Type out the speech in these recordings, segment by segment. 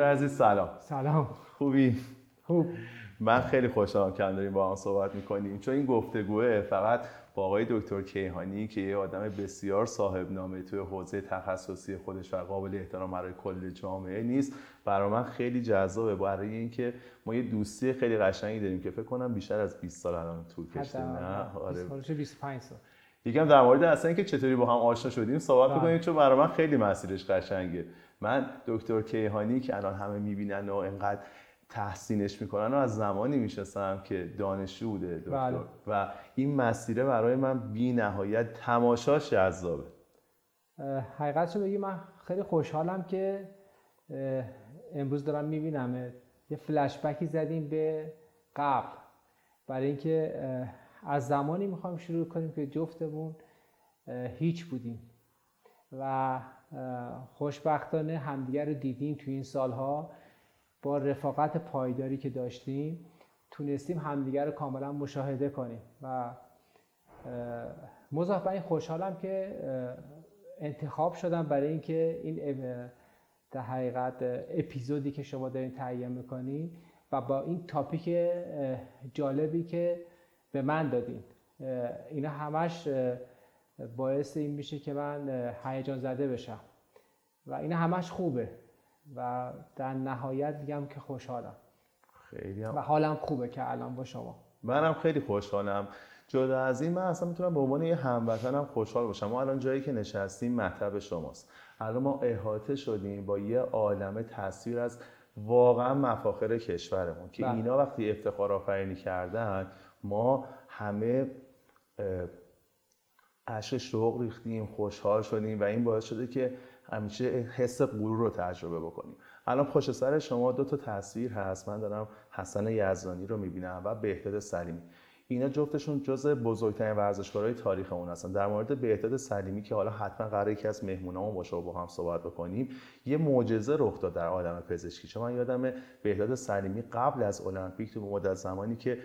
دکتر عزیز سلام. سلام. خوبی؟ خوب. من خیلی خوشحالم که داریم با هم صحبت می‌کنیم. چون این گفتگوه فقط با آقای دکتر کیهانی که یه آدم بسیار صاحب نامه توی حوزه تخصصی خودش و قابل احترام برای کل جامعه نیست. برای من خیلی جذابه. برای اینکه ما یه دوستی خیلی قشنگی داریم که فکر کنم بیشتر از 20 سال الان طول کشیده نه؟ آره. 25 سال. یکم در مورد اصلا اینکه چطوری با هم آشنا شدیم صحبت بله. بکنیم چون برای من خیلی مسیرش قشنگه. من دکتر کیهانی که الان همه می‌بینن و انقدر تحسینش می‌کنن و از زمانی می‌شناسم که دانشجو بوده دکتر. بله. و این مسیره برای من بی نهایت تماشاش جذابه. اه، حقیقتشو بگی من خیلی خوشحالم که امروز دارم می‌بینم. یه فلشبکی زدیم به قبل. برای اینکه از زمانی می‌خوایم شروع کنیم که جفتمون هیچ بودیم. و خوشبختانه همدیگر رو دیدیم توی این سالها. با رفاقت پایداری که داشتیم تونستیم همدیگر رو کاملا مشاهده کنیم و مضاف این خوشحالم که انتخاب شدم برای اینکه این در حقیقت اپیزودی که شما دارین تهیه می‌کنین و با این تاپیک جالبی که به من دادین. اینا همش باعث این میشه که من هیجان زده بشم. و اینا همش خوبه. و در نهایت میگم که خوشحالم. خیلی هم و حالم خوبه که الان با شما. منم خیلی خوشحالم. جدا از این من اصلا می‌تونم به عنوان یه هموطنم خوشحال باشم. ما الان جایی که نشستیم مطلب شماست. الان ما احاطه شدیم با یه عالمه تصویر از واقعا مفاخر کشورمون که بله. اینا وقتی افتخار آفرینی کردن ما همه اشک شوق ریختیم خوشحال شدیم و این باعث شده که همیشه حس غرور رو تجربه بکنیم. الان پشت سر شما دو تا تصویر هست. من دارم حسن یزدانی رو می‌بینم و بهداد سلیمی. اینا جفتشون جز بزرگترین ورزشکارهای تاریخمون هستن. در مورد بهداد سلیمی که حالا حتما قراره یکی از مهمونامون باشه و با هم صحبت بکنیم یه معجزه رخ داد در عالم پزشکی. چون من یادم بهداد سلیمی قبل از المپیک تو مدت زمانی که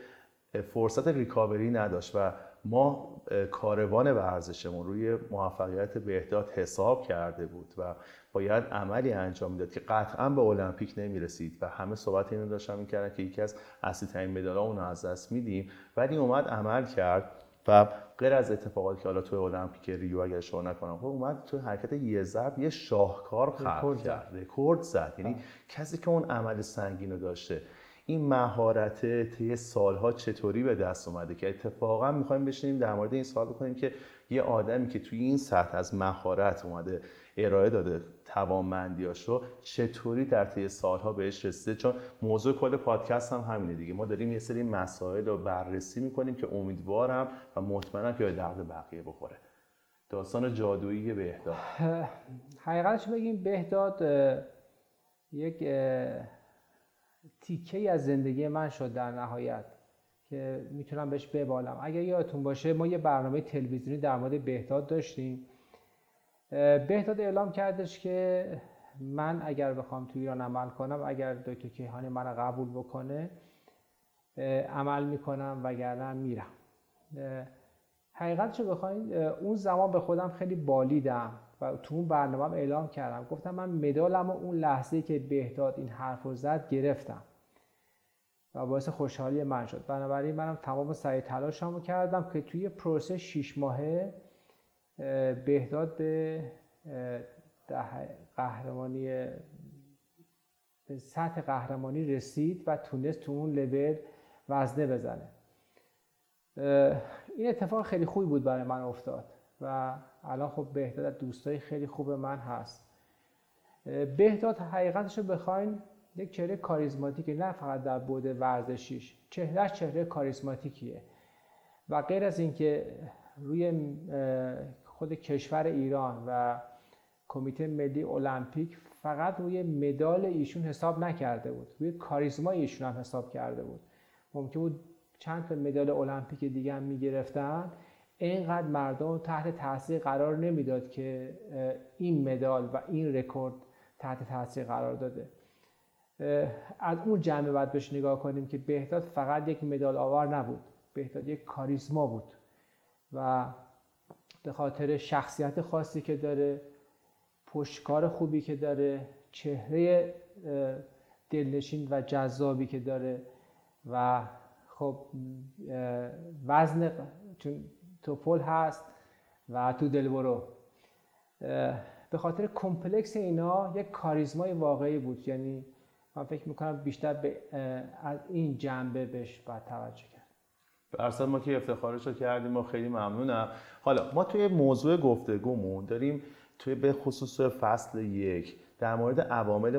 فرصت ریکاوری نداشت و ما کاروان ورزشمون روی موفقیت بهداد حساب کرده بود و باید عملی انجام می‌داد که قطعا به المپیک نمی‌رسید و همه صحبت اینو داشتن می‌کردن که یکی از اصلی ترین مدالامون رو از دست میدیم. ولی اومد عمل کرد و غیر از اتفاقاتی که حالا توی المپیک ریو اگر اشتباه نکنم خب اومد توی حرکت یه ضرب یه شاهکار خلق. کرد. رکورد زد. یعنی کسی که اون عمل سنگین رو داشته این مهارت طی سالها چطوری به دست اومده که اتفاقا می‌خوایم بشینیم در مورد این سوال بکنیم که یه آدمی که توی این سطح از مهارت اومده ارائه داده توانمندیاشو چطوری در طی سالها بهش رسیده؟ چون موضوع کل پادکست هم همینه دیگه. ما داریم یه سری مسائل رو بررسی می‌کنیم که امیدوارم و مطمئنم که به درد بقیه بخوره. داستان جادویی بهداد. حقیقتش بگیم بهداد یک تیکه از زندگی من شد در نهایت که می‌تونم بهش ببالم. اگر یادتون باشه ما یه برنامه تلویزیونی در مورد بهداد داشتیم. بهداد اعلام کردش که من اگر بخوام تو ایران عمل کنم اگر دکتر کیهانی من قبول بکنه عمل می‌کنم وگرنه میرم. حقیقتشو بخواین اون زمان به خودم خیلی بالیدم. تو اون برنامه اعلام کردم. گفتم من مدالم و اون لحظه که بهداد این حرف رو زد گرفتم. و باعث خوشحالی من شد. بنابراین منم تمام سعی تلاشمو کردم که توی پروسه شیش ماهه اه، بهداد به قهرمانی به سطح قهرمانی رسید و تونست تو اون لول وزنه بزنه. این اتفاق خیلی خوبی بود برای من افتاد. و الان خب بهداد دوستای خیلی خوب من هست. بهداد حقیقتش رو بخواین یک چهره کاریزماتیکه نه فقط در بعد ورزشیش. چهرهش چهره کاریزماتیکیه. و غیر از اینکه روی خود کشور ایران و کمیته ملی المپیک فقط روی مدال ایشون حساب نکرده بود. روی کاریزما ایشون هم حساب کرده بود. ممکن بود چند تا مدال المپیک دیگه هم می‌گرفتن. اینقدر مردم رو تحت تاثیر قرار نمی‌داد که این مدال و این رکورد تحت تاثیر قرار داده. از اون جمعه باید بهش نگاه کنیم که بهداد فقط یک مدال آور نبود. بهداد یک کاریزما بود و به خاطر شخصیت خاصی که داره پشتکار خوبی که داره چهره دلنشین و جذابی که داره و خب وزن چون توپل هست و تو دلبرو به خاطر کمپلکس اینا یک کاریزمای واقعی بود. یعنی من فکر می‌کنم بیشتر به از این جنبه بهش باید توجه کرد. به ما که افتخارش رو کردیم ما خیلی ممنونم. حالا ما توی موضوع گفتگومون داریم توی به خصوص فصل یک در مورد عوامل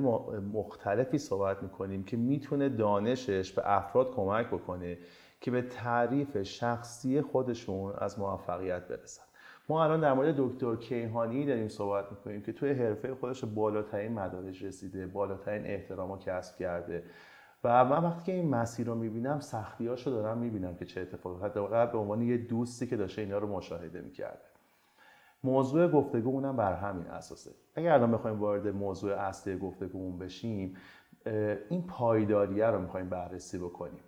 مختلفی صحبت می‌کنیم که می‌تونه دانشش به افراد کمک بکنه. که به تعریف شخصی خودشون از موفقیت برسن. ما الان در مورد دکتر کیهانی داریم صحبت می‌کنیم که توی حرفه خودش بالاترین مدارج رسیده بالاترین احترام کسب کرده. و من وقتی که این مسیر رو می‌بینم سختیاشو دارم می‌بینم که چه اتفاقی حتی به عنوان یه دوستی که داشته اینا رو مشاهده می‌کرده. موضوع گفتگو اونم بر همین اساسه. اگر الان بخوایم وارد موضوع اصلی گفتگومون بشیم این پایداریه رو می‌خوایم بررسی بکنیم.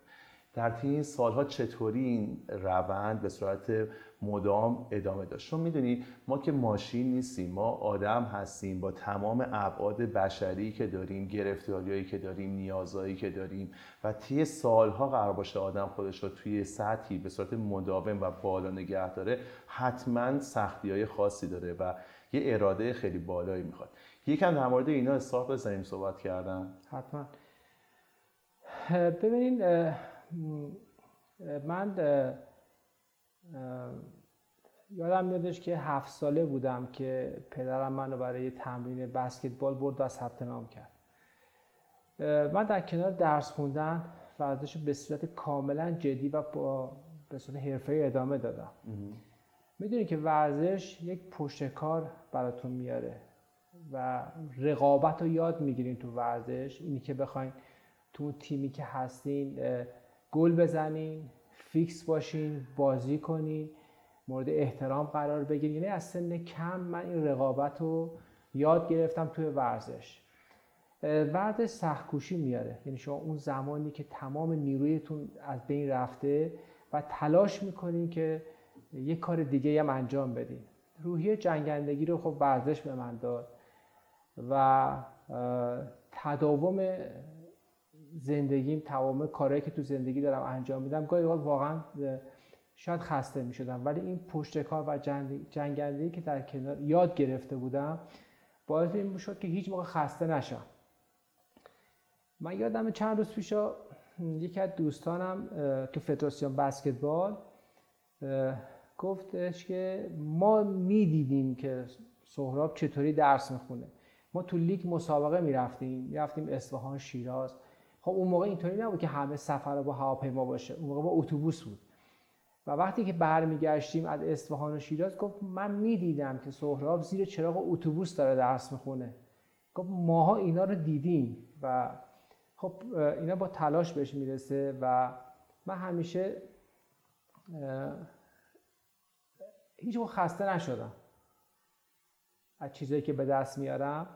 در طی این سالها چطوری این روند به صورت مدام ادامه داشت؟ چون می‌دونی ما که ماشین نیستیم ما آدم هستیم با تمام ابعاد بشری که داریم گرفتاریایی که داریم نیازهایی که داریم و طی سالها قرار باشه آدم خودش رو توی سطحی به صورت مداوم و بالا نگه داره حتما سختی های خاصی داره و یه اراده خیلی بالایی می‌خواد. یکم در مورد اینا استارت بزنیم صحبت کردن. حتما. ببینین من یادم میادش که هفت ساله بودم که پدرم منو برای تمرین بسکتبال برد و ثبت نام کرد. من در کنار درس خوندن ورزش به صورت کاملا جدی و با به صورت حرفه ادامه دادم. می‌دونی که ورزش یک پشتکار براتون میاره و رقابت رو یاد می‌گیرین تو ورزش. اینی که بخواین تو تیمی که هستین گل بزنین فیکس باشین بازی کنین مورد احترام قرار بگیرین. یعنی از سن کم من این رقابت رو یاد گرفتم توی ورزش. ورزش سختکوشی میاره. یعنی شما اون زمانی که تمام نیرویتون از بین رفته و تلاش می‌کنین که یک کار دیگه هم انجام بدین. روحیه جنگندگی رو خب ورزش به من داد و تداوم زندگیم تمام کارهایی که تو زندگی دارم انجام میدم گاهی اوقات واقعا شاید خسته می‌شدم. ولی این پشت کار و جنگندگی که در کنار یاد گرفته بودم باعث این شد که هیچ موقع خسته نشم. من یادم چند روز پیشا یکی از دوستانم تو فدراسیون بسکتبال گفتش که ما می‌دیدیم که سهراب چطوری درس می‌خونه. ما تو لیگ مسابقه می‌رفتیم. می‌رفتیم اصفهان شیراز. خب اون موقع اینطوری نبود که همه سفر با هواپیما باشه. اون موقع با اتوبوس بود. و وقتی که برمیگشتیم از اصفهان و شیراز گفت من می‌دیدم که سهراب زیر چراغ اتوبوس داره درس می‌خونه. گفت ماها اینا رو دیدیم و خب اینا با تلاش بهش می‌رسه و من همیشه هیچ خسته نشدم از چیزایی که به دست میارم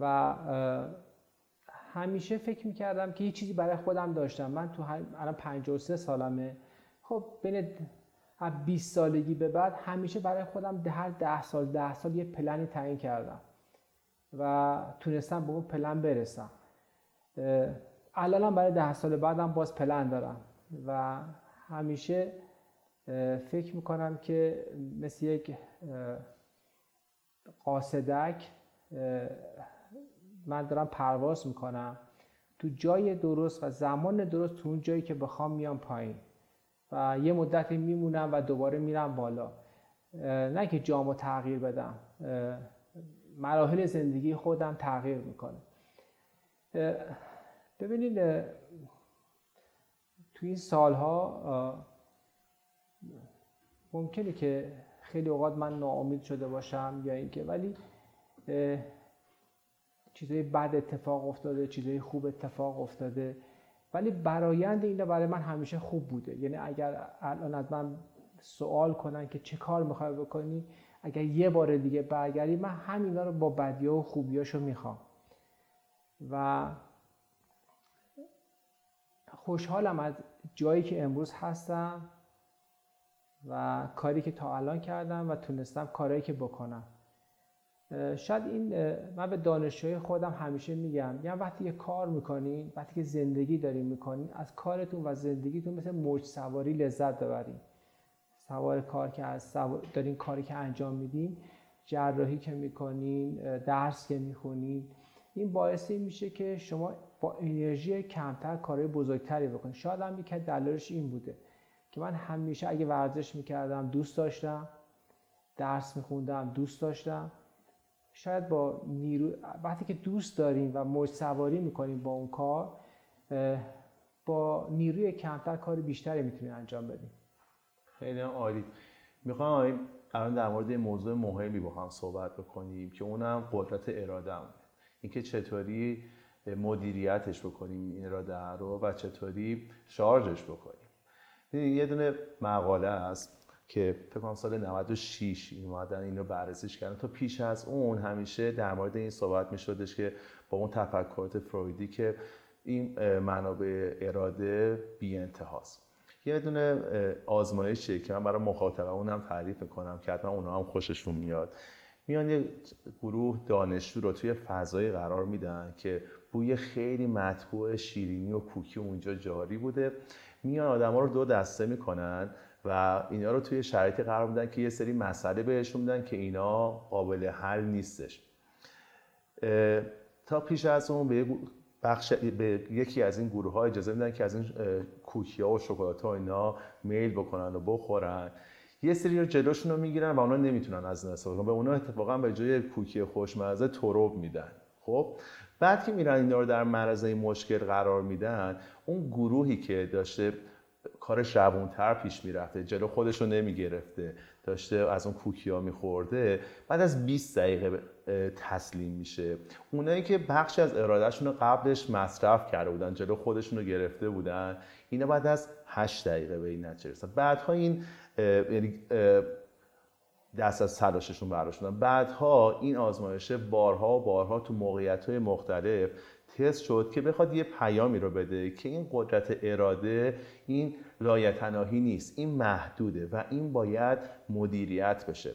و همیشه فکر می‌کردم که یه چیزی برای خودم داشتم. من تو الان 53 سالمه. خب بین 20 سالگی به بعد همیشه برای خودم هر 10 سال 10 سال یه پلنی تعیین کردم و تونستم به اون پلن برسم. الانم برای 10 سال بعدم باز پلن دارم و همیشه فکر می‌کنم که مثل یک قاصدک من دارم پرواز می‌کنم. تو جای درست و زمان درست تو اون جایی که بخوام میام پایین. و یه مدتی میمونم و دوباره میرم بالا. نه که جامو تغییر بدم. مراحل زندگی خودم تغییر می‌کنه. ببینید تو این سالها ممکنه که خیلی اوقات من ناامید شده باشم یا اینکه ولی چیزای بد اتفاق افتاده چیزای خوب اتفاق افتاده. ولی برایند اینا برای من همیشه خوب بوده. یعنی اگر الان از من سوال کنن که چه کار می‌خوای بکنی اگر یه بار دیگه برگردی من همینا رو با بدیا و خوبیاشو می‌خوام. و خوشحالم از جایی که امروز هستم و کاری که تا الان کردم و تونستم کارهایی که بکنم. شاید این من به دانشجوی خودم همیشه میگم یعنی وقتی یه کار می‌کنین وقتی که زندگی دارین می‌کنین از کارتون و زندگیتون مثل موج سواری لذت ببرین. سوار کار که از دارین کاری که انجام میدین جراحی که می‌کنین درس که می‌خونین این باعثی میشه که شما با انرژی کمتر کارهای بزرگتری بکنید شاید هم یک دلایلش این بوده که من همیشه اگه ورزش می‌کردم دوست داشتم درس میخوندم دوست داشتم شاید با نیرو وقتی که دوست داریم و موج سواری می‌کنیم با اون کار با نیروی کمتر کار بیشتری می‌تونیم انجام بدیم. خیلی عالی. می‌خوایم الان در مورد موضوع مهمی با هم صحبت بکنیم که اونم قدرت اراده. اینکه چطوری مدیریتش بکنیم این اراده رو و چطوری شارژش بکنیم. یه دونه مقاله هست که فکر کنم سال 96 این اومدن اینو بررسیش کردن. تا پیش از اون همیشه در مورد این صحبت می شدش که با اون تفکرات فرویدی که این منابع اراده بی انتهاست. یه دونه آزمایشی که من برای مخاطبه اونم تعریف کنم که حتما اونها هم خوششون میاد. میان یه گروه دانشجو رو توی فضای قرار میدن که بوی خیلی مطبوع شیرینی و کوکی اونجا جاری بوده. میان آدما رو دو دسته می‌کنن. و اینا رو توی شرایطی قرار میدن که یه سری مسئله بهشون میدن که اینا قابل حل نیستش. تا پیش از اون به بخش به یکی از این گروه ها اجازه میدن که از این کوکی ها و شکلات ها اینا میل بکنن و بخورن. یه سری رو جلوشون رو می‌گیرن و اونا نمی‌تونن از این استفاده کنن. به اونا اتفاقا به جای کوکی خوشمزه تروب میدن. خب؟ بعد که میرن اینا رو در معرض مشکل قرار میدن اون گروهی که داشته کار شبونتر پیش می‌رفته جلو خودش رو نمی‌گرفته داشته از اون کوکی ها میخورده بعد از 20 دقیقه تسلیم میشه. اونایی که بخشی از ارادهشون رو قبلش مصرف کرده بودن جلو خودشون رو گرفته بودن اینا بعد از 8 دقیقه به این نتیجه رسن بعدها این یعنی دست از تلاششون برداشتن بعدها این آزمایشه بارها و بارها تو موقعیت های مختلف تست شد که بخواد یه پیامی رو بده که این قدرت اراده این لایتناهی نیست این محدوده و این باید مدیریت بشه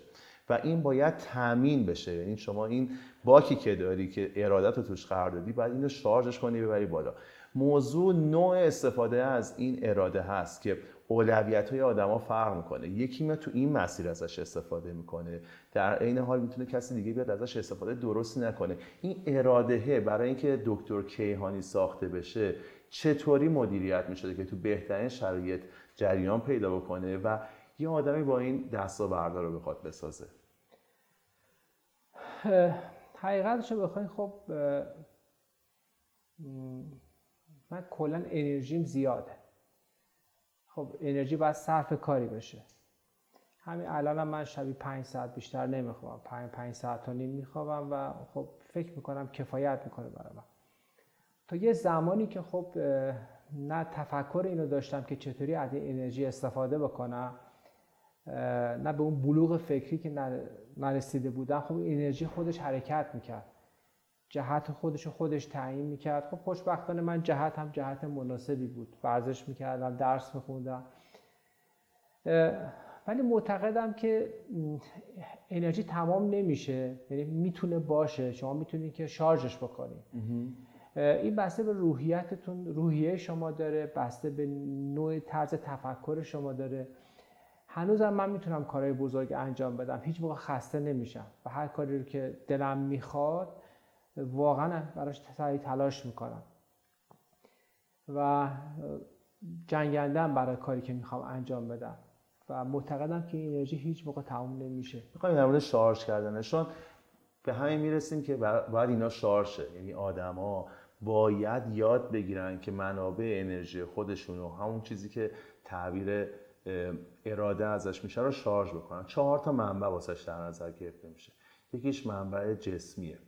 و این باید تامین بشه. یعنی شما این باکی که داری که ارادت رو توش قرار دادی باید اینو شارژش کنی ببری بالا. موضوع نوع استفاده از این اراده هست که اولویت های آدما فرق می‌کنه. یکی میاد تو این مسیر ازش استفاده می‌کنه. در عین حال می‌تونه کسی دیگه بیاد ازش استفاده درستی نکنه. این اراده برای اینکه دکتر کیهانی ساخته بشه چطوری مدیریت می‌شده که تو بهترین شرایط جریان پیدا بکنه و یه آدمی با این دستاوردها رو بخواد بسازه؟ حقیقتش بخواین خب من کلا انرژیم زیاده. خب انرژی باید صرف کاری بشه همین الان هم من شبی پنج ساعت بیشتر نمی‌خوام. پنج, پنج ساعت و نیم میخوابم و خب فکر می‌کنم کفایت می‌کنه برای من تا یه زمانی که خب نه تفکر اینو داشتم که چطوری از این انرژی استفاده بکنم نه به اون بلوغ فکری که نرسیده بودم خب انرژی خودش حرکت می‌کرد. جهت خودش خودش تعیین می‌کرد. خب خوشبختانه من جهت هم جهت مناسبی بود. ورزش می‌کردم درس میخوندم. ولی معتقدم که انرژی تمام نمیشه. یعنی می‌تونه باشه. شما می‌تونید که شارژش بکنید این بسته به روحیتتون روحیه شما داره. بسته به نوع طرز تفکر شما داره. هنوزم من می‌تونم کارهای بزرگ انجام بدم. هیچ موقع خسته نمیشم. و هر کاری رو که دلم می‌خواد واقعا براش سعی تلاش می‌کنم. و جنگندم برای کاری که می‌خوام انجام بدم. و معتقدم که این انرژی هیچ موقع تموم نمیشه. می‌خوایم در مورد شارژ کردنشون به همین می‌رسیم که باید اینا شارژ شه یعنی آدما باید یاد بگیرن که منابع انرژی خودشون و همون چیزی که تعبیر اراده ازش میشه رو شارژ بکنن. چهار تا منبع واسش در نظر گرفته میشه. یکیش منبع جسمیه.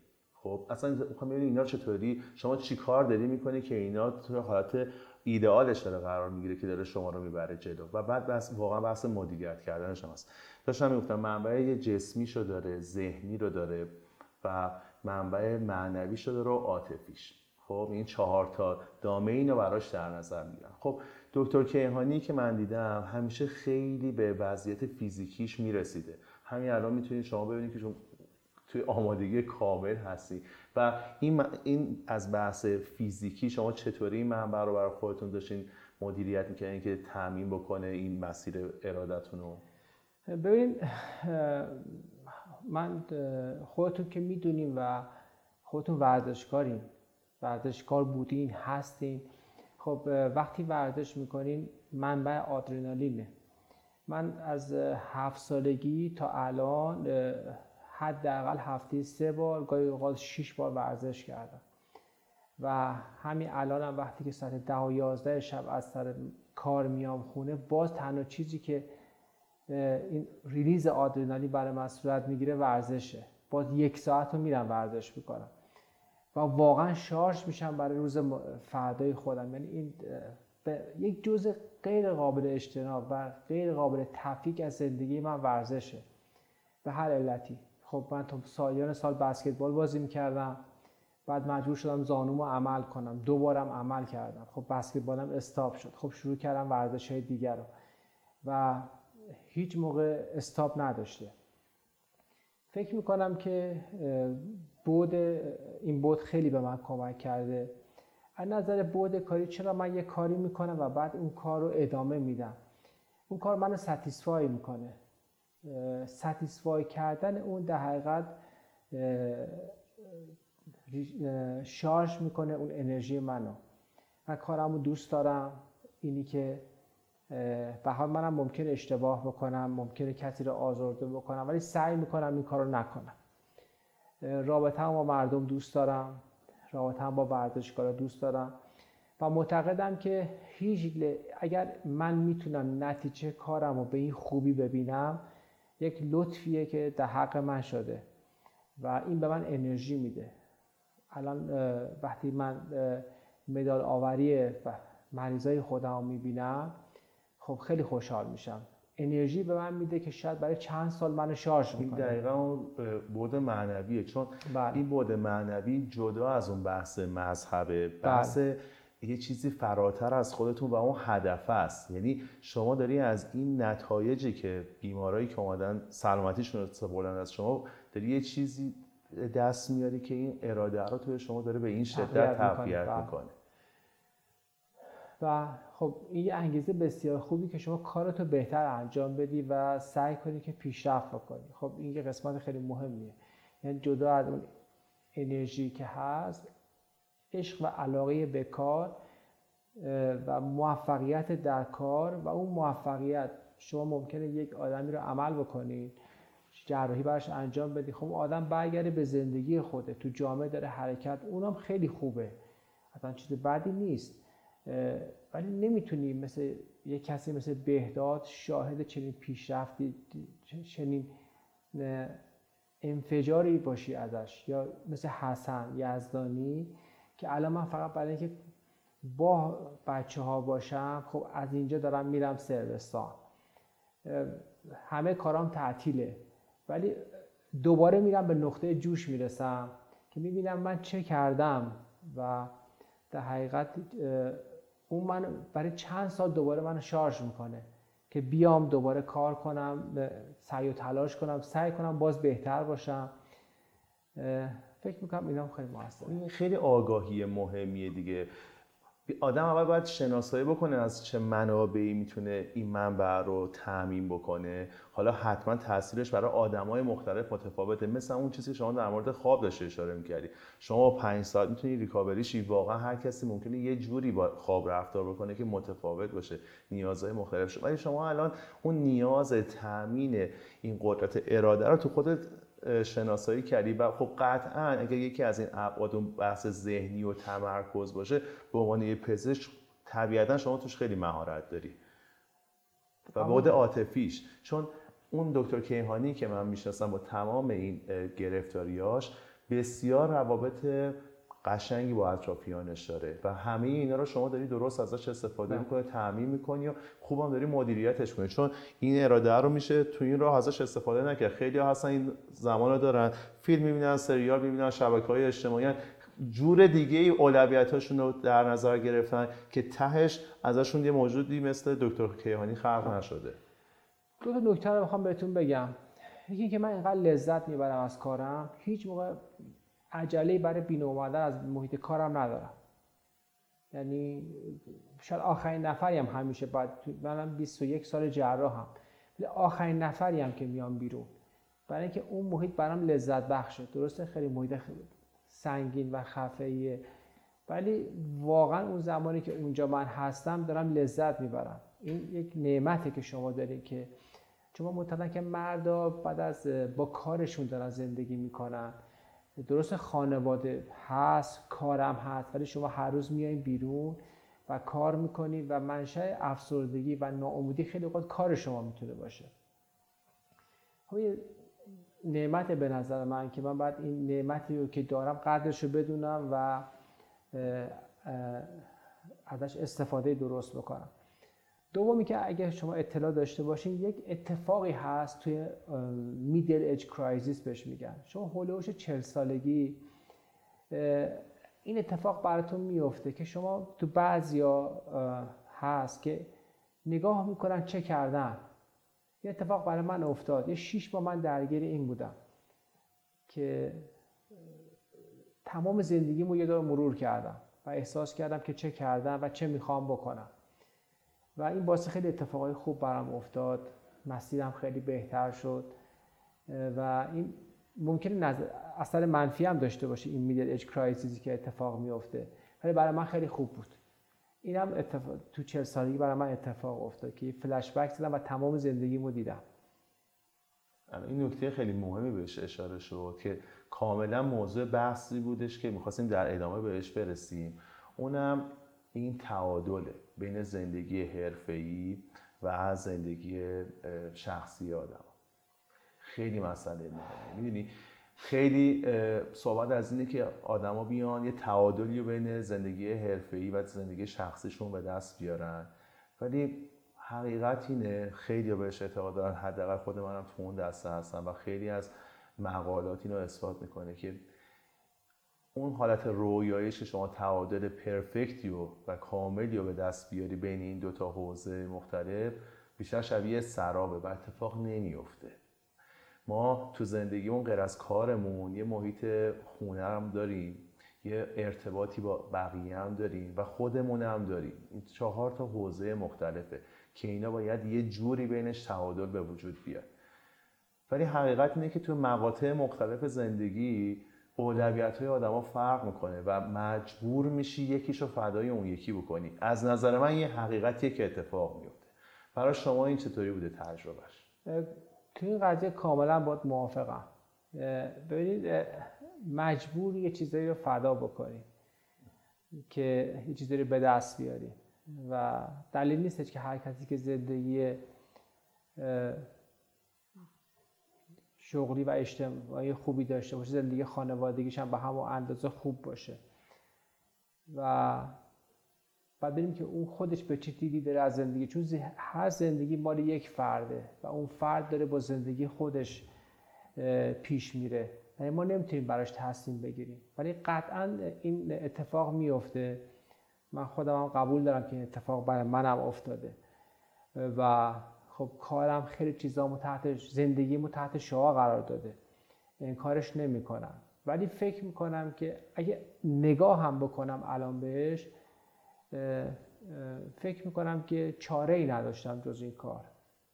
خب اصلا می‌خوام ببینید اینا چطوری شما چیکار داری می‌کنی که اینا تو حالت ایدئالش داره قرار می‌گیره که داره شما رو می‌بره جلو؟ و بعد بس واقعا بحث مدیریت کردن شماست داشتم می‌گفتم منبع جسمیشو داره ذهنی رو داره و منبع معنویشو داره و عاطفیش. خب این چهار تا دامه اینو براش در نظر می‌گیرن خب دکتر کیهانی که من دیدم همیشه خیلی به وضعیت فیزیکیش می‌رسیده. همین الان می‌تونید شما ببینید که توی آمادگی کامل هستی. و این, این از بحث فیزیکی شما چطوری این منبع رو برای خودتون داشتین مدیریت می‌کنین که تامین بکنه این مسیر ارادتون رو؟ ببینید من خودتون که می‌دونیم و خودتون ورزشکارین ورزشکار بودین هستین خب وقتی ورزش می‌کنین منبع آدرنالینه. من از هفت سالگی تا الان حداقل هفته سه بار گاهی اوقات شش بار ورزش کردم. و همین الانم هم وقتی که ساعت ده و یازده شب از سر کار میام خونه باز تنها چیزی که این ریلیز آدرنالین برای من صورت می‌گیره ورزشه. باز یک ساعت رو میرم ورزش می‌کنم. و واقعا شارژ میشم برای روز فردای خودم. یعنی این یک جزء غیر قابل اجتناب و غیر قابل تفکیک از زندگی من ورزشه. به هر علتی. خب من تا سالیان سال بسکتبال بازی می‌کردم. بعد مجبور شدم زانومو عمل کنم. دوبارم عمل کردم. خب بسکتبالم استاپ شد. خب شروع کردم ورزش های دیگر رو و هیچ موقع استاپ نداشته. فکر می‌کنم که بود این بود خیلی به من کمک کرده. از نظر بود کاری چرا من یه کاری می‌کنم و بعد اون کار رو ادامه میدم؟ اون کار منو ستیسفای می‌کنه. ستیسفای کردن اون در حقیقت شارژ می‌کنه اون انرژی منو. من کارمو دوست دارم. اینی که به حال منم ممکن اشتباه بکنم ممکنه کسی رو آزرده بکنم ولی سعی می‌کنم این کار رو نکنم رابطه با مردم دوست دارم. رابطه با ورزشکارا دوست دارم. و معتقدم که هیچ اگر من می‌تونم نتیجه کارم رو به این خوبی ببینم یک لطفیه که در حق من شده و این به من انرژی میده الان وقتی من مدال آوری مریضای خودم رو می‌بینم خب خیلی خوشحال میشم انرژی به من میده که شاید برای چند سال منو شارژ می‌کنه این دقیقا بود معنویه چون بله. این بود معنوی جدا از اون بحث مذهبه بحث بله. یه چیزی فراتر از خودتون و اون هدف است. یعنی شما داری از این نتایجی که بیمارایی که اومدن سلامتیشون رو بردن از شما داری یه چیزی دست میاری که این اراده رو توی شما داره به این شدت تقویت می‌کنه, می‌کنه. و خب این انگیزه بسیار خوبی که شما کارتو بهتر انجام بدی و سعی کنی که پیشرفت بکنی. خب این یه قسمت خیلی مهمیه. یعنی جدا از اون انرژی که هست عشق و علاقه به کار و موفقیت در کار و اون موفقیت شما ممکنه یک آدمی رو عمل بکنید جراحی براش انجام بدی خب آدم برگرده به زندگی خوده تو جامعه داره حرکت اونم خیلی خوبه. اصلا چیز بدی نیست. ولی نمی‌تونی مثل یه کسی مثل بهداد شاهد چنین پیشرفتی چنین انفجاری باشی ازش. یا مثل حسن یزدانی که الان من فقط برای اینکه با بچه ها باشم خب از اینجا دارم میرم سرستان همه کارام تعطیله. ولی دوباره میرم به نقطه جوش می‌رسم که می‌بینم من چه کردم و در حقیقت اون من برای چند سال دوباره منو شارژ می‌کنه که بیام دوباره کار کنم سعی و تلاش کنم سعی کنم باز بهتر باشم. فکر می‌کنم اینا خیلی موثره این خیلی آگاهی مهمیه دیگه. آدم اول باید شناسایی بکنه از چه منابعی می‌تونه این منبع رو تعمین بکنه. حالا حتما تاثیرش برای آدمای مختلف متفاوته. مثل اون چیزی شما در مورد خواب داشته اشاره می‌کردی. شما پنج ساعت می‌تونی ریکاوری شی. واقعا هر کسی ممکنه یه جوری با خواب رفتار بکنه که متفاوت باشه نیازهای مختلف ولی شما الان اون نیاز تامین این قدرت اراده رو تو خودت شناسایی کردی و خب قطعا اگر یکی از این ابعاد اون بحث ذهنی و تمرکز باشه به عنوان یه پزشک طبیعتا شما توش خیلی مهارت داری. و بعد عاطفیش. چون اون دکتر کیهانی که من می‌شناسم با تمام این گرفتاریاش بسیار روابط قشنگی با اطرافیانش داره و همه اینا رو شما داری درست ازش استفاده می‌کنه تعمین می‌کنی و خوبم داری مدیریتش کنی چون این اراده رو میشه تو این راه ازش استفاده نکرد. خیلی ها هستن این زمان رو دارن. فیلم می‌بینن سریال می‌بینن شبکه های اجتماعی جور دیگه ای اولویتاشون رو در نظر گرفتن که تهش ازشون یه موجودی مثل دکتر کیهانی خلق نشده. دو تا نکته رو می‌خوام بهتون بگم. یکی که من اینقدر لذت می‌برم از کارم هیچ موقع عجله برای بین اومدن از محیط کارم ندارم. یعنی شاید آخرین نفری هم همیشه باید منم 21 سال جراحم. ولی آخرین نفری هم که میام بیرون. برای اینکه اون محیط برام لذت بخشه. درسته خیلی محیط سنگین و خفه ولی واقعا اون زمانی که اونجا من هستم دارم لذت می‌برم. این یک نعمته که شما دارید که چون معتقدن که مردا بعد از با کارشون دارن زندگی می‌کنن. درست خانواده هست کارم هست ولی شما هر روز میایین بیرون و کار می‌کنید و منشأ افسردگی و ناامیدی خیلی اوقات کار شما می‌تونه باشه. خب نعمت به نظر من که من باید این نعمتی رو که دارم قدرش رو بدونم و ازش استفاده درست بکنم. دومی که اگر شما اطلاع داشته باشین یک اتفاقی هست توی میدل اج کرایزیس بهش میگن. شما هولوش چل سالگی این اتفاق براتون میفته که شما تو بعضیا هست که نگاه می‌کنن چه کردن. یه اتفاق برای من افتاد. یه شیش ماه من درگیر این بودم که تمام زندگیمو یه دور مرور کردم و احساس کردم که چه کردم و چه می‌خوام بکنم. و این باعث خیلی اتفاقای خوب برام افتاد. مسیرم خیلی بهتر شد. و این ممکنه نظر اثر منفی هم داشته باشه این میدل اج کرایسیسی که اتفاق میفته ولی برای من خیلی خوب بود. اینم اتفاق تو چهل سالگی برای من اتفاق افتاد که فلش بک زدم و تمام زندگیمو دیدم. این نکته خیلی مهمی بهش اشاره شد که کاملا موضوع بحثی بودش که می‌خواستیم در ادامه بهش برسیم. اونم این تعادله بین زندگی حرفه‌ای و زندگی شخصی آدم. خیلی مسئله مهمه. می‌دونی؟ خیلی صحبت از اینه که آدما بیان یه تعادلی بین زندگی حرفه‌ای و زندگی شخصیشون به دست بیارن. ولی حقیقت اینه خیلی بهش اعتقاد دارن. حداقل خود منم تو اون دسته هستم و خیلی از مقالات اینو اثبات می‌کنه که اون حالت رویایش که شما تعادل پرفکتی و, و کاملی رو به دست بیاری بین این دوتا حوزه مختلف بیشتر شبیه سرابه و اتفاق نمیفته ما تو زندگیمون غیر از کارمون یه محیط خونه هم داریم یه ارتباطی با بقیه هم داریم و خودمون هم داریم. این چهار تا حوزه مختلفه که اینا باید یه جوری بینش تعادل به وجود بیاد. ولی حقیقت اینه که تو مقاطع مختلف زندگی اولویت های آدما فرق می‌کنه و مجبور میشی یکیشو فدای اون یکی بکنی. از نظر من یه حقیقتیه که اتفاق میفته برای شما این چطوری بوده تجربهش تو این قضیه کاملا باید موافقم. ببینید مجبور یه چیزایی رو فدا بکنی که یه چیزایی رو به دست بیاری. و دلیل نیستش که هر کسی که زندگی شغلی و اجتماعی خوبی داشته باشه زندگی خانوادگیش هم به همون اندازه خوب باشه. و بعد بریم که اون خودش به چه دیدی داره از زندگی. چون هر زندگی مال یک فرده و اون فرد داره با زندگی خودش پیش میره. یعنی ما نمی‌تونیم براش تصمیم بگیریم. ولی قطعا این اتفاق میفته من خودم هم قبول دارم که این اتفاق برای منم افتاده. و خب کارم خیلی چیزامو تحت زندگیمو تحت شعا قرار داده. این کارش نمی‌کنم. ولی فکر می‌کنم که اگه نگاه هم بکنم الان بهش فکر می‌کنم که چاره ای نداشتم جز این کار.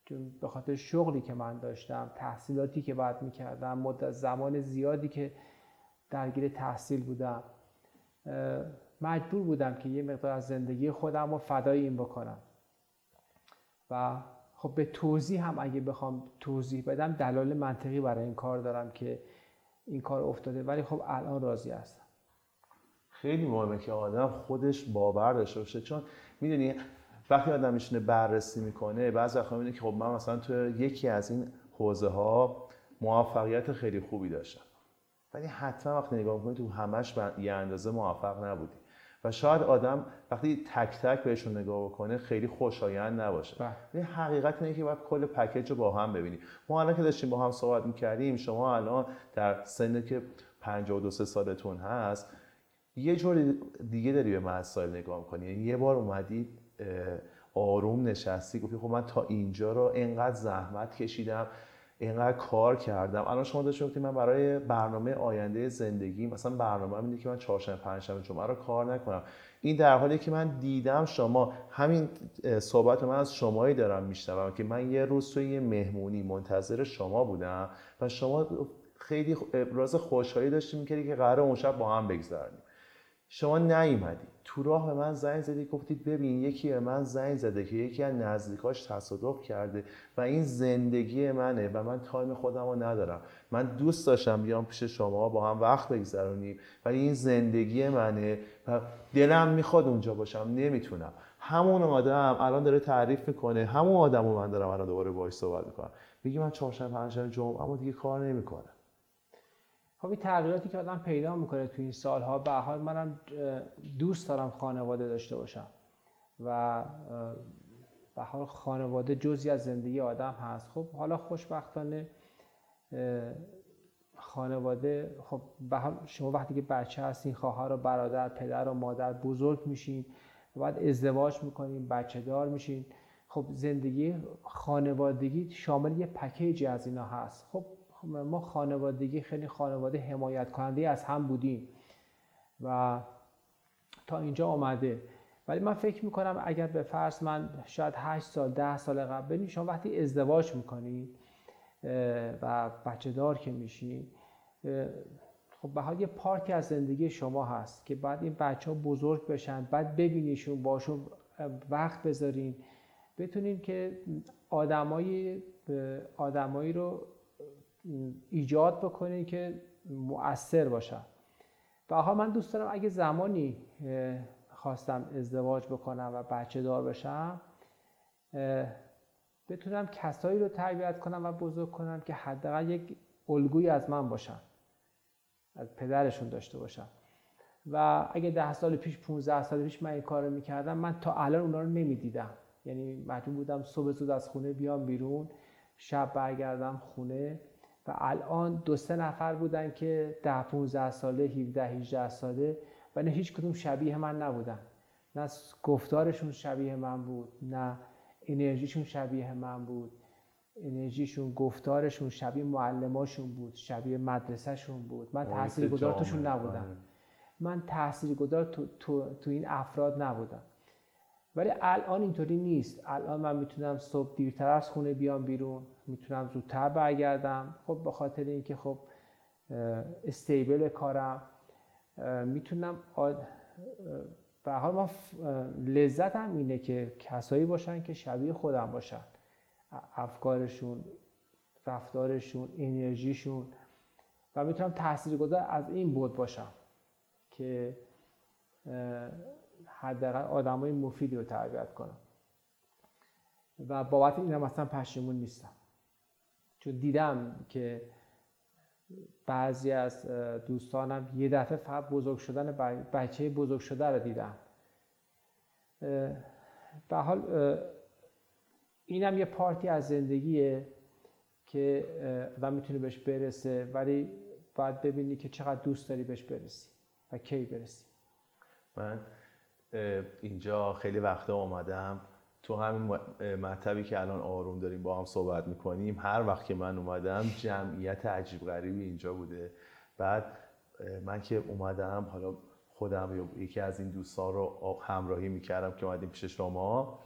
چون به خاطر شغلی که من داشتم تحصیلاتی که باید می‌کردم مدت زمان زیادی که درگیر تحصیل بودم مجبور بودم که یه مقدار از زندگی خودم رو فدای این بکنم. و خب به توضیح هم اگه بخوام توضیح بدم دلایل منطقی برای این کار دارم که این کار افتاده. ولی خب الان راضی هستم. خیلی مهمه که آدم خودش باور داشته باشه. چون می‌دونی وقتی آدم میشینه بررسی می‌کنه بعضی وقتا می‌بینه که خب من مثلا تو یکی از این حوزه ها موفقیت خیلی خوبی داشتم. ولی حتما وقتی نگاه می‌کنی تو همش یه اندازه موفق نبودی. و شاید آدم وقتی تک تک بهشون نگاه بکنه خیلی خوشایند نباشه. بله. ولی حقیقت اینه که باید کل پکیج رو با هم ببینیم. ما الان که داشتیم با هم صحبت می‌کردیم شما الان در سن که 52 سالتون هست یه جور دیگه داری به مسائل نگاه می‌کنی. یعنی یه بار اومدی آروم نشستی گفتی خب من تا اینجا رو انقدر زحمت کشیدم. اینقدر کار کردم. الان شما داشته گفتید من برای برنامه آینده زندگی مثلا برنامه اینه که من چهارشنبه پنجشنبه جمعه رو کار نکنم. این در حالی که من دیدم شما همین صحبت من از شمایی دارم میشنوم که من یه روز توی یه مهمونی منتظر شما بودم و شما خیلی ابراز خوشحالی داشتیم می‌کردی که قرار اون شب با هم بگذاریم شما نیومدی. تو راه به من زنگ زدی گفتید ببین یکی به من زنگ زده که یکی از نزدیکاش تصادف کرده و این زندگی منه و من تایم خودم رو ندارم. من دوست داشتم بیام پیش شما با هم وقت بگذرونیم. ولی این زندگی منه و دلم می‌خواد اونجا باشم نمی‌تونم. همون آدم الان داره تعریف می‌کنه. همون آدم رو من دارم الان دوباره باهاش صحبت می‌کنم. میگه من چهارشنبه پنجشنبه جمعه اما دیگه کار نمی‌کنم. خب این تغییراتی که آدم پیدا می‌کنه تو این سالها به حال منم دوست دارم خانواده داشته باشم و به حال خانواده جزی از زندگی آدم هست. خب حالا خوشبختانه خانواده خب به حال شما وقتی که بچه هستین خواهر و برادر پدر و مادر بزرگ میشین بعد ازدواج می‌کنین بچه دار میشین. خب زندگی خانوادگی شامل یه پکیجی از اینا هست. خب ما خانوادگی خیلی خانواده حمایت کننده از هم بودیم و تا اینجا آمده. ولی من فکر می‌کنم اگر به فرض من شاید 8 سال 10 سال قبل ببینید شما وقتی ازدواج می‌کنید و بچه دار که میشین خب به یه پارکی از زندگی شما هست که بعد این بچه ها بزرگ بشن بعد ببینیشون باشون وقت بذارین. بتونین که آدمایی آدمایی رو ایجاد بکنین که مؤثر باشن و ها من دوست دارم اگه زمانی خواستم ازدواج بکنم و بچه دار بشم بتونم کسایی رو تربیت کنم و بزرگ کنم که حداقل یک الگویی از من باشن. از پدرشون داشته باشم و اگه ده سال پیش 15 سال پیش من این کار رو می‌کردم من تا الان اونا رو نمی‌دیدم. یعنی مجبور بودم صبح زود از خونه بیام بیرون شب برگردم خونه. و الان دو سه نفر بودن که ده 15 ساله 17 18 ساله و نه هیچ کدوم شبیه من نبودن. نه گفتارشون شبیه من بود نه انرژیشون شبیه من بود. انرژیشون گفتارشون شبیه معلماشون بود شبیه مدرسهشون بود. من تاثیرگذار توشون نبودم. آره. من تاثیرگذار تو, تو, تو این افراد نبودم. ولی الان اینطوری نیست. الان من می‌تونم صبح دیرتر از خونه بیام بیرون می‌تونم زودتر برگردم. خب به خاطر اینکه خب استیبل کارم. می‌تونم به حال ما لذت هم اینه که کسایی باشن که شبیه خودم باشن. افکارشون رفتارشون انرژیشون. و می‌تونم تاثیرگذار از این بود باشم که حداقل آدمای مفیدی رو تربیت کنم. و بابت اینم اصلا پشیمون نیستم. چون دیدم که بعضی از دوستانم یه دفعه فقط بزرگ شدن بچه بزرگ شده رو دیدم به حال اینم یه پارتی از زندگیه که آدم می‌تونه بهش برسه ولی باید ببینی که چقدر دوست داری بهش برسی و کی برسی. من اینجا خیلی وقتا اومدم. تو همین مطبی که الان آروم داریم با هم صحبت می‌کنیم هر وقت که من اومدم جمعیت عجیب غریبی اینجا بوده. بعد من که اومدم حالا خودم یا یکی از این دوستان رو همراهی می‌کردم که اومدیم پیش شما.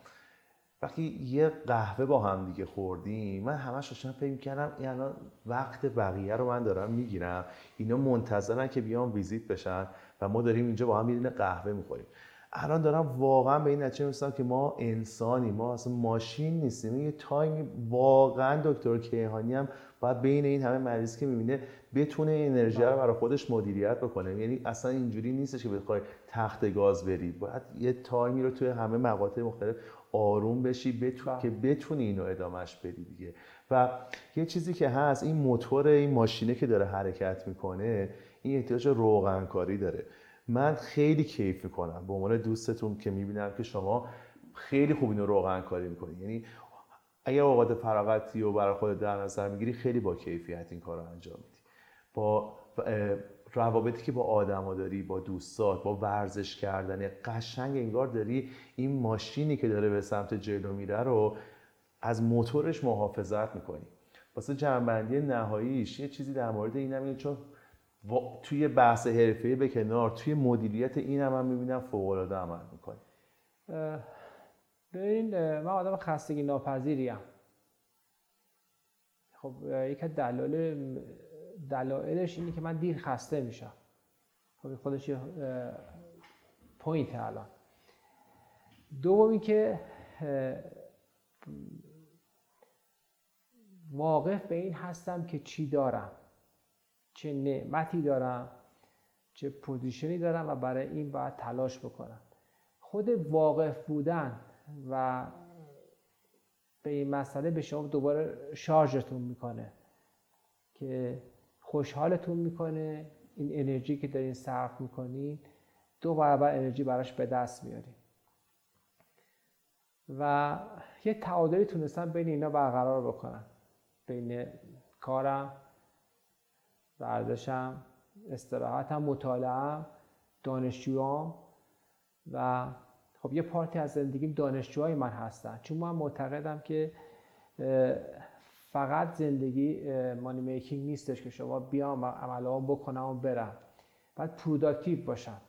وقتی یه قهوه با هم دیگه خوردیم من همش داشتم فکر کردم این الان وقت بقیه رو من دارم می‌گیرم. اینا منتظرن که بیان ویزیت بشن و ما داریم اینجا با هم یه قهوه می‌خوریم. الان دارم واقعا به این نتیجه می‌رسم که ما انسانی ما اصلا ماشین نیستیم. یه تایم واقعا دکتر کیهانی هم باید بین این همه مریض که می‌بینه بتونه انرژی رو برای خودش مدیریت بکنه. یعنی اصلا اینجوری نیستش که بخوای تخت گاز بری. باید یه تایمی رو توی همه مقاطع مختلف آروم بشی بتون بله. که بتونی اینو ادامهش بدی دیگه. و یه چیزی که هست این موتور این ماشینه که داره حرکت می‌کنه این احتیاج روغنکاری داره. من خیلی کیف می‌کنم. به عنوان دوستتون که می‌بینم که شما خیلی خوب اینو روغن کاری می‌کنی یعنی اگر اوقات فراغتی رو برای خود در نظر می‌گیری خیلی با کیفیت این کار رو انجام میدی. با روابطی که با آدما داری با دوستات با ورزش کردن قشنگ انگار داری این ماشینی که داره به سمت جلو میره رو از موتورش محافظت می‌کنی. واسه جنبندی نهاییش یه چیزی در مورد این هم چون توی بحث حرفه‌ای به کنار توی مدیریت این هم, هم می‌بینم فوق‌العاده عمل می‌کنه ببین من آدم خستگی ناپذیریم خب یک دلایل دلایلش اینه که من دیر خسته میشم. خب خودش یه point الان. دوم که واقف به این هستم که چی دارم. چه نعمتی دارم چه position ی دارم و برای این باید تلاش بکنم. خود واقف بودن و به این مسئله به شما دوباره شارژتون می‌کنه که خوشحالتون می‌کنه. این انرژی که دارین صرف می‌کنین دو برابر انرژی براش به دست میارین. و یه تعادلی تونستم بین اینا برقرار بکنم بین کارم ورزشم استراحتم مطالعه دانشجوام و خب یه part ی از زندگیم دانشجوهای من هستن. چون من معتقدم که فقط زندگی money making نیستش که شما بیام عملا بکنم و برم. باید productive باشم.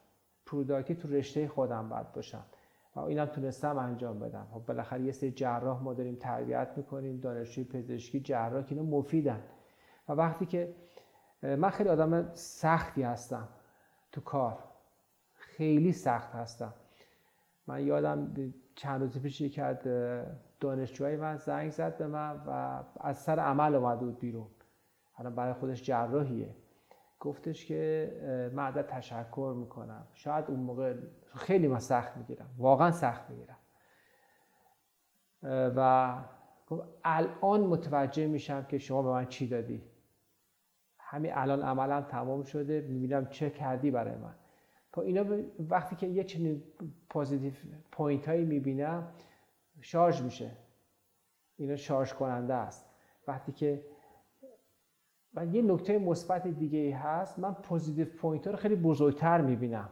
productive تو رشته خودم باید باشم. و اینم تونستم انجام بدم. خب بالاخره یه سری جراح ما داریم تربیت می‌کنیم دانشجوی پزشکی جراح که اینا مفیدن. و وقتی که من خیلی آدم سختی هستم تو کار. خیلی سخت هستم. من یادم چند روز پیش یک از دانشجوهای من زنگ زد به من و از سر عمل اومد بود بیرون. الان برای خودش جراحیه. گفتش که من ازت تشکر می‌کنم. شاید اون موقع خیلی من سخت می‌گیرم. واقعا سخت می‌گیرم. و الان متوجه میشم که شما به من چی دادی. همین الان عملم تمام شده می‌بینم چه کردی برای من. با اینا وقتی که یه چنین positive point هایی می‌بینم شارژ میشه. اینا شارژ کننده است. وقتی که و یه نکته مثبت دیگه ای هست من positive point ها رو خیلی بزرگتر می‌بینم.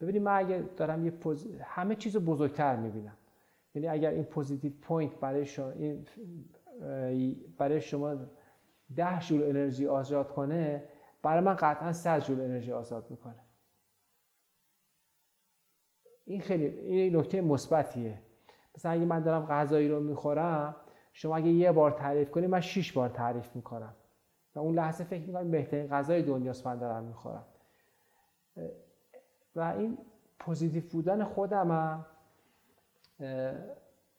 ببینید من اگه دارم یه pos... همه چیز رو بزرگتر می‌بینم. یعنی اگر این positive point برای شما این برای شما 10 جول انرژی آزاد کنه برای من قطعا 100 جول انرژی آزاد می‌کنه. این خیلی این نکته مثبتیه. مثلا اگه من دارم غذایی رو می‌خورم شما اگه یه بار تعریف کنی من 6 بار تعریف می‌کنم. و اون لحظه فکر می‌کنم بهترین غذای دنیاست من دارم می‌خورم. و این positive بودن خودم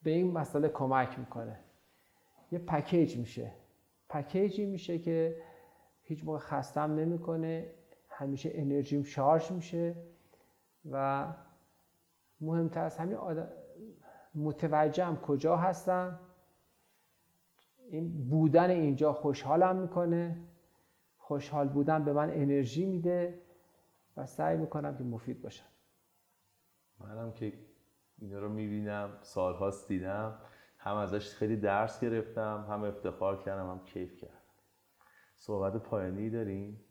به این مسئله کمک می‌کنه. یه پکیج میشه. پکیجی میشه که هیچ موقع خستم نمی‌کنه. همیشه انرژیم شارژ میشه و مهمتر از همین متوجهم کجا هستم. این بودن اینجا خوشحالم می‌کنه. خوشحال بودن به من انرژی میده و سعی می‌کنم که مفید باشم. منم که اینا رو می‌بینم سالهاست دیدم. هم ازش خیلی درس گرفتم هم افتخار کردم هم کیف کردم. صحبت پایانی داریم؟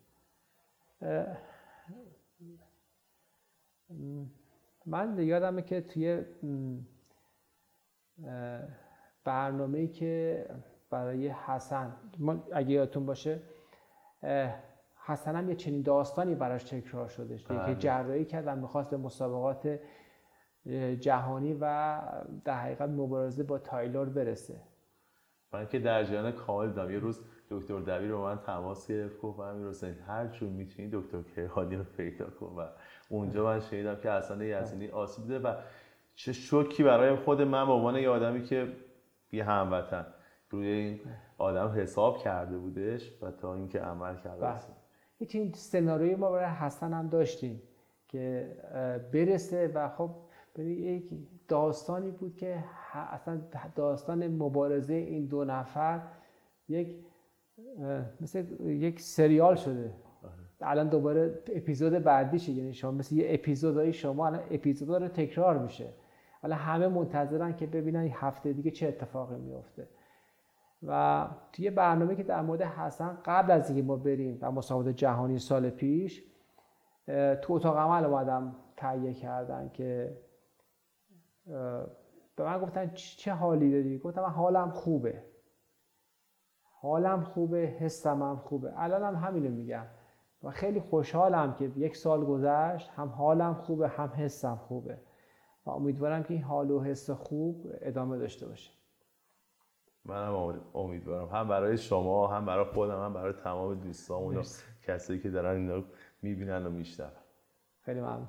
من یادمه که توی برنامه که برای حسن اگه یادتون باشه حسن هم یه چنین داستانی براش تکرار شده که بله. جراحی کرد و می‌خواست به مسابقات جهانی و در حقیقت مبارزه با تایلور برسه. من که در جریان کامل دارم یه روز دکتر دبیر رو من تماس گرفت گفت امیر حسین هر جور می‌تونی دکتر کیهانی رو پیدا کن. و اونجا من شنیدم که حسن یزینی آسیب دیده و چه شوکی برای خود من به عنوان یه آدمی که یه هموطن. روی این آدم حساب کرده بودش و تا اینکه عمل کرده بله. هیچ این سناریوی ما برای حسن هم داشتیم که برسه و خب یک داستانی بود که اصلا داستان مبارزه این دو نفر یک مثل یک سریال شده. آره. الان دوباره اپیزود بعدیشه یعنی شما مثل یه اپیزودهای شما الان اپیزود رو تکرار میشه. حالا همه منتظرن که ببینن هفته دیگه چه اتفاقی میفته. و توی برنامه که در مورد حسن قبل از اینکه ما بریم و مسابقات جهانی سال پیش تو اتاق عمل اومدم تهیه کردن که به من گفتن چه حالی داری؟ گفتم من حالم خوبه. حالم خوبه حسم هم خوبه. الانم هم همینو میگم. و خیلی خوشحالم که یک سال گذشت هم حالم خوبه هم حسم خوبه. و امیدوارم که این حال و حس خوب ادامه داشته باشه. منم امیدوارم. هم برای شما هم برای خودم هم برای تمام دوستامون و کسایی که دارن اینا رو می‌بینن و میشنون. خیلی ممنون.